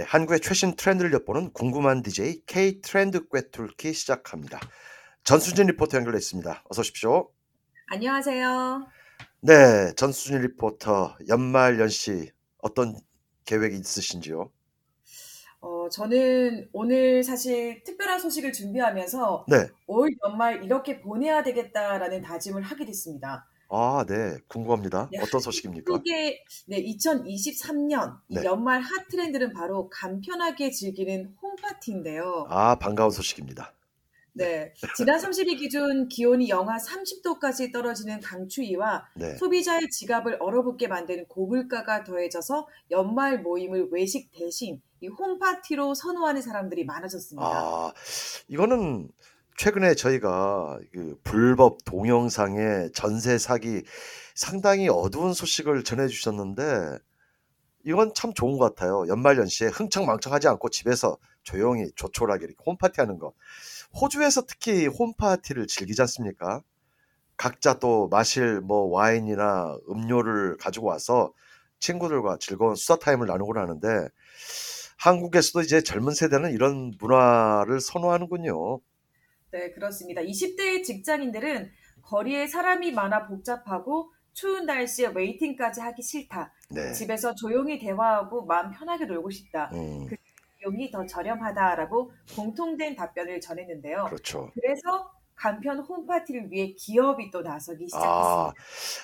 네, 한국의 최신 트렌드를 엿보는 궁금한 DJ K 트렌드 꿰뚫기 시작합니다. 전수진 리포터 연결돼 있습니다. 어서 오십시오. 안녕하세요. 네, 전수진 리포터 연말 연시 어떤 계획이 있으신지요? 어, 저는 오늘 사실 특별한 소식을 준비하면서 네. 올 연말 이렇게 보내야 되겠다라는 다짐을 하게 됐습니다. 아, 네, 궁금합니다. 네, 어떤 소식입니까? 한국의 네, 2023년 이 네. 연말 핫 트렌드는 바로 간편하게 즐기는 홈파티인데요. 아, 반가운 소식입니다. 네, 지난 30일 기준 기온이 영하 30도까지 떨어지는 강추위와 네. 소비자의 지갑을 얼어붙게 만드는 고물가가 더해져서 연말 모임을 외식 대신 이 홈파티로 선호하는 사람들이 많아졌습니다. 아, 이거는 최근에 저희가 그 불법 동영상의 전세 사기 상당히 어두운 소식을 전해주셨는데 이건 참 좋은 것 같아요. 연말연시에 흥청망청하지 않고 집에서 조용히 조촐하게 이렇게 홈파티 하는 거. 호주에서 특히 홈파티를 즐기지 않습니까? 각자 또 마실 뭐 와인이나 음료를 가지고 와서 친구들과 즐거운 수다 타임을 나누곤 하는데 한국에서도 이제 젊은 세대는 이런 문화를 선호하는군요. 네, 그렇습니다. 20대 직장인들은 거리에 사람이 많아 복잡하고 추운 날씨에 웨이팅까지 하기 싫다. 네. 집에서 조용히 대화하고 마음 편하게 놀고 싶다. 음, 비용이 더 저렴하다라고 공통된 답변을 전했는데요. 그렇죠. 그래서 간편 홈파티를 위해 기업이 또 나서기 아, 시작했습니다.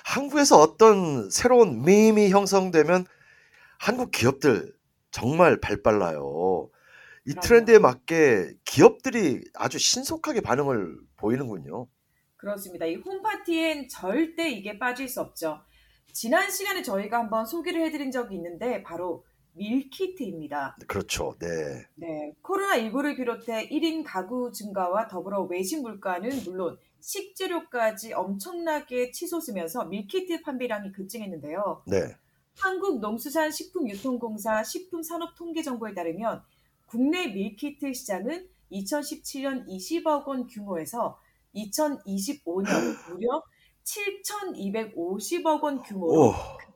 한국에서 어떤 새로운 밈이 형성되면 한국 기업들 정말 발빨라요. 이. 트렌드에 맞게 기업들이 아주 신속하게 반응을 보이는군요. 그렇습니다. 이 홈파티엔 절대 이게 빠질 수 없죠. 지난 시간에 저희가 한번 소개를 해드린 적이 있는데 바로 밀키트입니다. 그렇죠. 네. 네, 코로나19를 비롯해 1인 가구 증가와 더불어 외식 물가는 물론 식재료까지 엄청나게 치솟으면서 밀키트 판매량이 급증했는데요. 네. 한국농수산식품유통공사 식품산업통계정보에 따르면 국내 밀키트 시장은 2017년 20억 원 규모에서 2025년 무려 7,250억 원 규모로 오,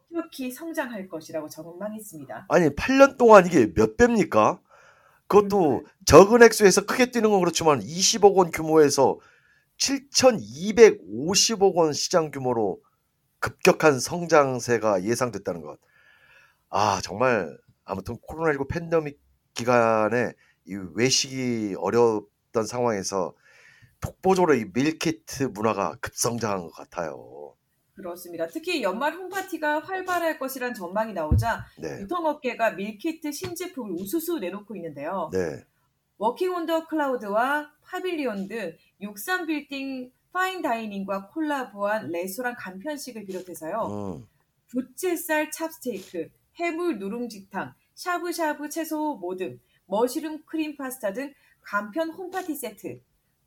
급격히 성장할 것이라고 전망했습니다. 아니 8년 동안 이게 몇 배입니까? 그것도 적은 액수에서 크게 뛰는 건 그렇지만 20억 원 규모에서 7,250억 원 시장 규모로 급격한 성장세가 예상됐다는 것. 아, 정말 아무튼 코로나19 팬데믹 기간에 이 외식이 어려웠던 상황에서 독보적으로 이 밀키트 문화가 급성장한 것 같아요. 그렇습니다. 특히 연말 홈파티가 활발할 것이란 전망이 나오자 네. 유통업계가 밀키트 신제품을 우수수 내놓고 있는데요. 네. 워킹 온 더 클라우드와 파빌리온 등 63빌딩 fine dining과 콜라보한 레스토랑 간편식을 비롯해서요. 음. 부채살 찹스테이크, 해물 누룽지탕, 샤브샤브 채소 모듬, mushroom 크림 파스타 등 간편 홈파티 세트,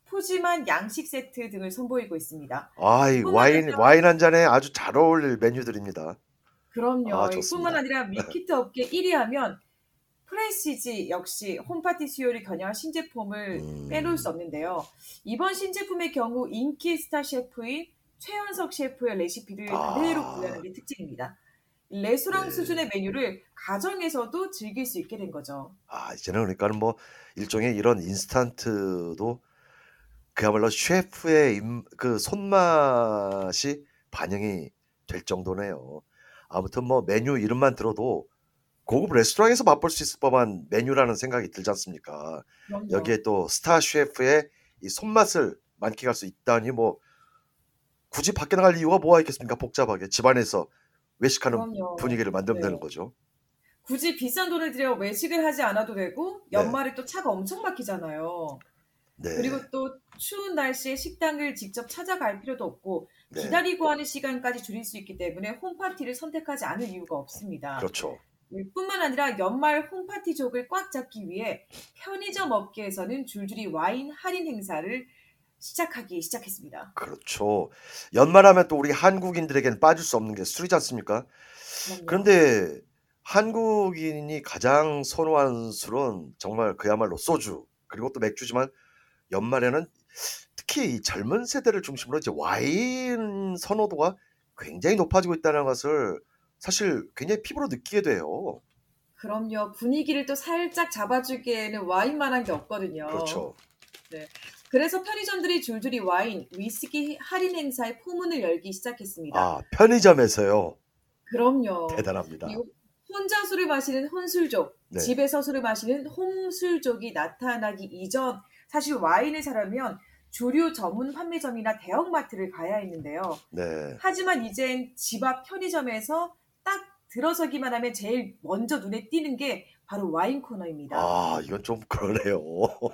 푸짐한 양식 세트 등을 선보이고 있습니다. 아, 이 와인 아니라- 와인 한 잔에 아주 잘 어울릴 메뉴들입니다. 그럼요. 아, 뿐만. 아니라 밀키트 업계 1위 하면 프레시지 역시 홈파티 수요를 겨냥한 신제품을 음. 빼놓을 수 없는데요. 이번 신제품의 경우 인기 스타 셰프인 최현석 셰프의 레시피를 아. 그대로 구현하는 게 특징입니다. 레스토랑 네. 수준의 메뉴를 가정에서도 즐길 수 있게 된 거죠. 아, 이제는 그러니까는 뭐 일종의 이런 인스턴트도 그야말로 셰프의 임- 그 손맛이 반영이 될 정도네요. 아무튼 뭐 메뉴 이름만 들어도 고급 레스토랑에서 맛볼 수 있을 법한 메뉴라는 생각이 들지 않습니까? 그럼요. 여기에 또 스타 셰프의 이 손맛을 만끽할 수 있다니 뭐 굳이 밖에 나갈 이유가 뭐가 있겠습니까? 복잡하게 집안에서 외식하는 그럼요. 분위기를 만들면 네. 되는 거죠. 굳이 비싼 돈을 들여 외식을 하지 않아도 되고 네. 연말에 또 차가 엄청 막히잖아요. 네. 그리고 또 추운 날씨에 식당을 직접 찾아갈 필요도 없고 네. 기다리고 하는 시간까지 줄일 수 있기 때문에 홈파티를 선택하지 않을 이유가 없습니다. 그렇죠. 뿐만 아니라 연말 홈파티족을 꽉 잡기 위해 편의점 업계에서는 줄줄이 와인 할인 행사를 시작하기 시작했습니다. 그렇죠. 연말하면 또 우리 한국인들에게는 빠질 수 없는 게 술이지 않습니까? 그럼요. 그런데 한국인이 가장 선호하는 술은 정말 그야말로 소주 그리고 또 맥주지만 연말에는 특히 이 젊은 세대를 중심으로 이제 와인 선호도가 굉장히 높아지고 있다는 것을 사실 굉장히 피부로 느끼게 돼요. 그럼요. 분위기를 또 살짝 잡아주기에는 와인만한 게 없거든요. 그렇죠. 그래서 편의점들이 줄줄이 와인, 위스키 할인 행사의 포문을 열기 시작했습니다. 아, 편의점에서요. 그럼요. 대단합니다. 이 혼자 술을 마시는 혼술족, 네. 집에서 술을 마시는 홈술족이 나타나기 이전 사실 와인을 사려면 주류 전문 판매점이나 대형마트를 가야 했는데요. 네. 하지만 이젠 집 앞 편의점에서 딱 들어서기만 하면 제일 먼저 눈에 띄는 게 바로 와인 코너입니다. 아, 이건 좀 그러네요.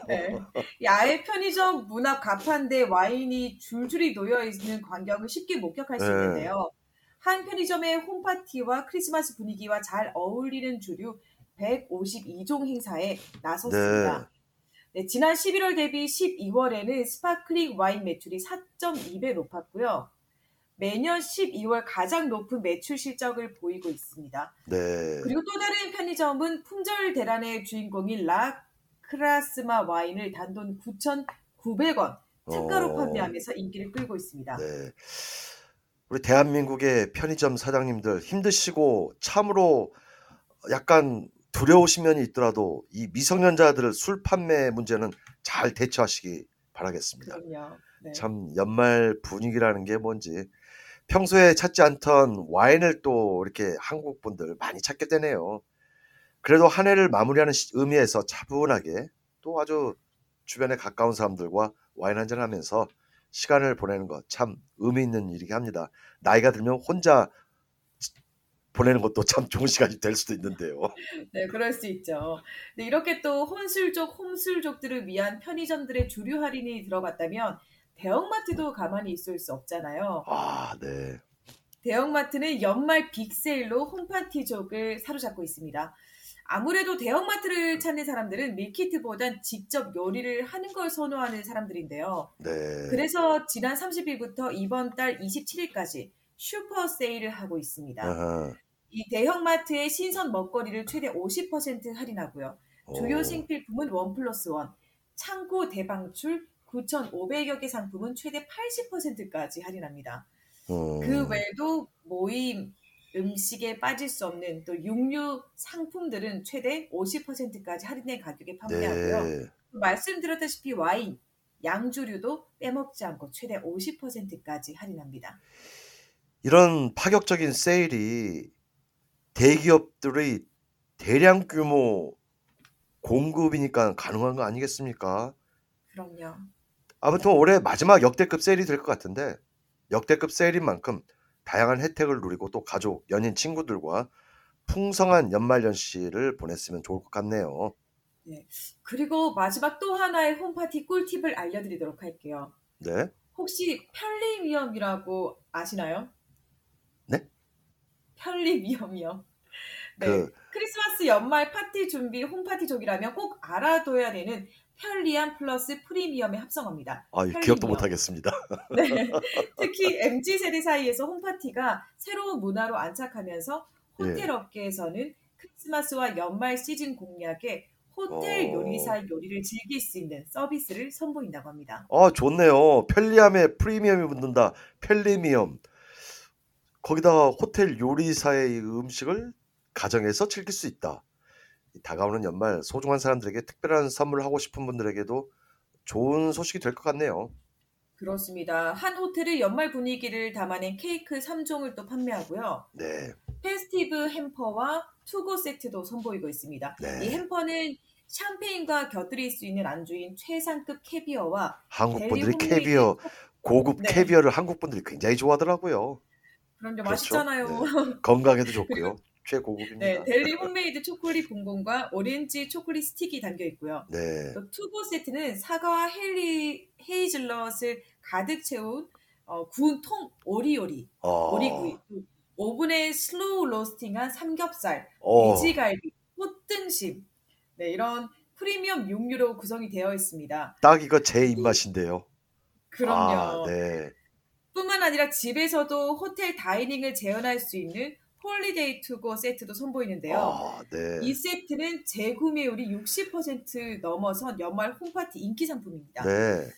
네. 이 아예 편의점 문앞 가판대 와인이 줄줄이 놓여 있는 광경을 쉽게 목격할 수 네. 있는데요. 한 편의점의 홈파티와 크리스마스 분위기와 잘 어울리는 주류 152종 행사에 나섰습니다. 네, 지난 11월 대비 12월에는 sparkling 와인 매출이 4.2배 높았고요. 매년 12월 가장 높은 매출 실적을 보이고 있습니다. 네. 그리고 또 다른 편의점은 품절 대란의 주인공인 라 크라스마 와인을 단돈 9,900원 특가로 어. 판매하면서 인기를 끌고 있습니다. 네. 우리 대한민국의 편의점 사장님들 힘드시고 참으로 약간 두려우신 면이 있더라도 이 미성년자들 술 판매 문제는 잘 대처하시기 바라겠습니다. 네. 참 연말 분위기라는 게 뭔지 평소에 찾지 않던 와인을 또 이렇게 한국 분들 많이 찾게 되네요. 그래도 한 해를 마무리하는 시- 의미에서 차분하게 또 아주 주변에 가까운 사람들과 와인 한잔 하면서 시간을 보내는 것 참 의미 있는 일이긴 합니다. 나이가 들면 혼자 보내는 것도 참 좋은 시간이 될 수도 있는데요. 네, 그럴 수 있죠. 네, 이렇게 또 혼술족, 홈술족들을 위한 편의점들의 주류 할인이 들어갔다면 대형마트도 가만히 있을 수 없잖아요. 아, 네. 대형마트는 연말 빅세일로 홈파티족을 사로잡고 있습니다. 아무래도 대형마트를 찾는 사람들은 밀키트보단 직접 요리를 하는 걸 선호하는 사람들인데요. 네. 그래서 지난 30일부터 이번 달 27일까지 슈퍼 세일을 하고 있습니다. 아하. 이 대형마트의 신선 먹거리를 최대 50% 할인하고요. 주요 오. 생필품은 원 플러스 원, 창고 대방출 9,500여 개 상품은 최대 80%까지 할인합니다. 음. 그 외에도 모임, 음식에 빠질 수 없는 또 육류 상품들은 최대 50%까지 할인된 가격에 판매하고요. 네. 말씀드렸다시피 와인, 양주류도 빼먹지 않고 최대 50%까지 할인합니다. 이런 파격적인 세일이 대기업들의 대량 규모 공급이니까 가능한 거 아니겠습니까? 그럼요. 아무튼 올해 마지막 역대급 세일이 될 것 같은데 역대급 세일인 만큼 다양한 혜택을 누리고 또 가족, 연인, 친구들과 풍성한 연말연시를 보냈으면 좋을 것 같네요. 그리고 마지막 또 하나의 홈파티 꿀팁을 알려드리도록 할게요. 네. 혹시 편리위험이라고 아시나요? 네? 편리위험이요. 네. 그 크리스마스 연말 파티 준비 홈파티족이라면 꼭 알아둬야 되는 편리함 플러스 프리미엄의 합성어입니다. 아, 편리미엄. 기억도 못 하겠습니다. 네. 특히 MZ 세대 사이에서 홈파티가 새로운 문화로 안착하면서 호텔 예. 업계에서는 크리스마스와 연말 시즌 공략에 호텔 어. 요리사 요리를 즐길 수 있는 서비스를 선보인다고 합니다. 아, 좋네요. 편리함에 프리미엄이 붙는다. 편리미엄. 거기다가 호텔 요리사의 이 음식을 가정에서 즐길 수 있다. 이 다가오는 연말 소중한 사람들에게 특별한 선물을 하고 싶은 분들에게도 좋은 소식이 될 것 같네요. 그렇습니다. 한 호텔이 연말 분위기를 담아낸 케이크 3종을 또 판매하고요. 네. festive hamper와 to-go 세트도 선보이고 있습니다. 네. 이 hamper는 샴페인과 곁들일 수 있는 안주인 최상급 캐비어와 한국 분들이 캐비어, 고급 네. 캐비어를 한국 분들이 굉장히 좋아하더라고요. 그런데 그렇죠. 맛있잖아요. 건강에도 좋고요. 최고급입니다. 네, deli homemade 초콜릿 봉봉과 오렌지 초콜릿 스틱이 담겨 있고요. 네. 또 to-go 세트는 사과와 헬리, 헤이즐넛을 가득 채운 어, 구운 통오리 요리, 어, 오리구이, 또 오븐에 slow roasting한 삼겹살, 어, 돼지갈비, 꽃등심, 네, 이런 프리미엄 육류로 구성이 되어 있습니다. 딱 이거 제 입맛인데요. 그럼요. 아, 네. 뿐만 아니라 집에서도 호텔 dining을 재현할 수 있는 holiday to-go 세트도 선보이는데요. 아, 네. 이 세트는 재구매율이 60% 넘어선 연말 홈파티 인기 상품입니다. 네.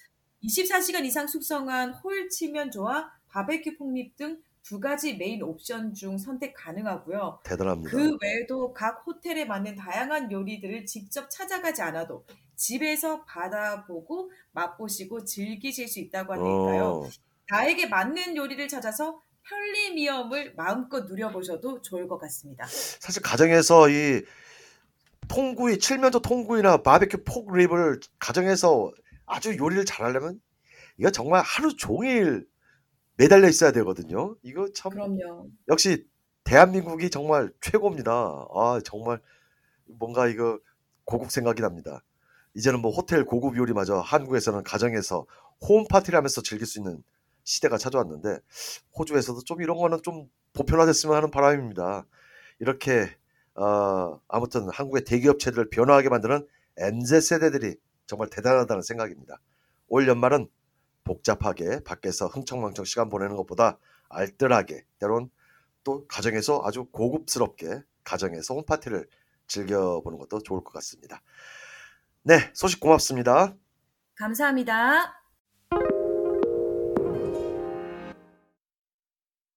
24시간 이상 숙성한 whole 칠면조와 바베큐 pork rib 등 두 가지 메인 옵션 중 선택 가능하고요. 대단합니다. 그 외에도 각 호텔에 맞는 다양한 요리들을 직접 찾아가지 않아도 집에서 받아보고 맛보시고 즐기실 수 있다고 하니까요. 어, 나에게 맞는 요리를 찾아서 편리미엄을 마음껏 누려보셔도 좋을 것 같습니다. 사실 가정에서 이 통구이, 칠면조 통구이나 바베큐 pork rib을 가정에서 아주 요리를 잘하려면 이거 정말 하루 종일 매달려 있어야 되거든요. 이거 참 그럼요. 역시 대한민국이 정말 최고입니다. 아, 정말 뭔가 이거 고국 생각이 납니다. 이제는 뭐 호텔 고급 요리마저 한국에서는 가정에서 홈 파티를 하면서 즐길 수 있는 시대가 찾아왔는데 호주에서도 좀 이런 거는 좀 보편화됐으면 하는 바람입니다. 이렇게 어, 아무튼 한국의 대기업체들을 변화하게 만드는 MZ 세대들이 정말 대단하다는 생각입니다. 올 연말은 복잡하게 밖에서 흥청망청 시간 보내는 것보다 알뜰하게 때론 또 가정에서 아주 고급스럽게 가정에서 홈파티를 즐겨보는 것도 좋을 것 같습니다. 네, 소식 고맙습니다. 감사합니다.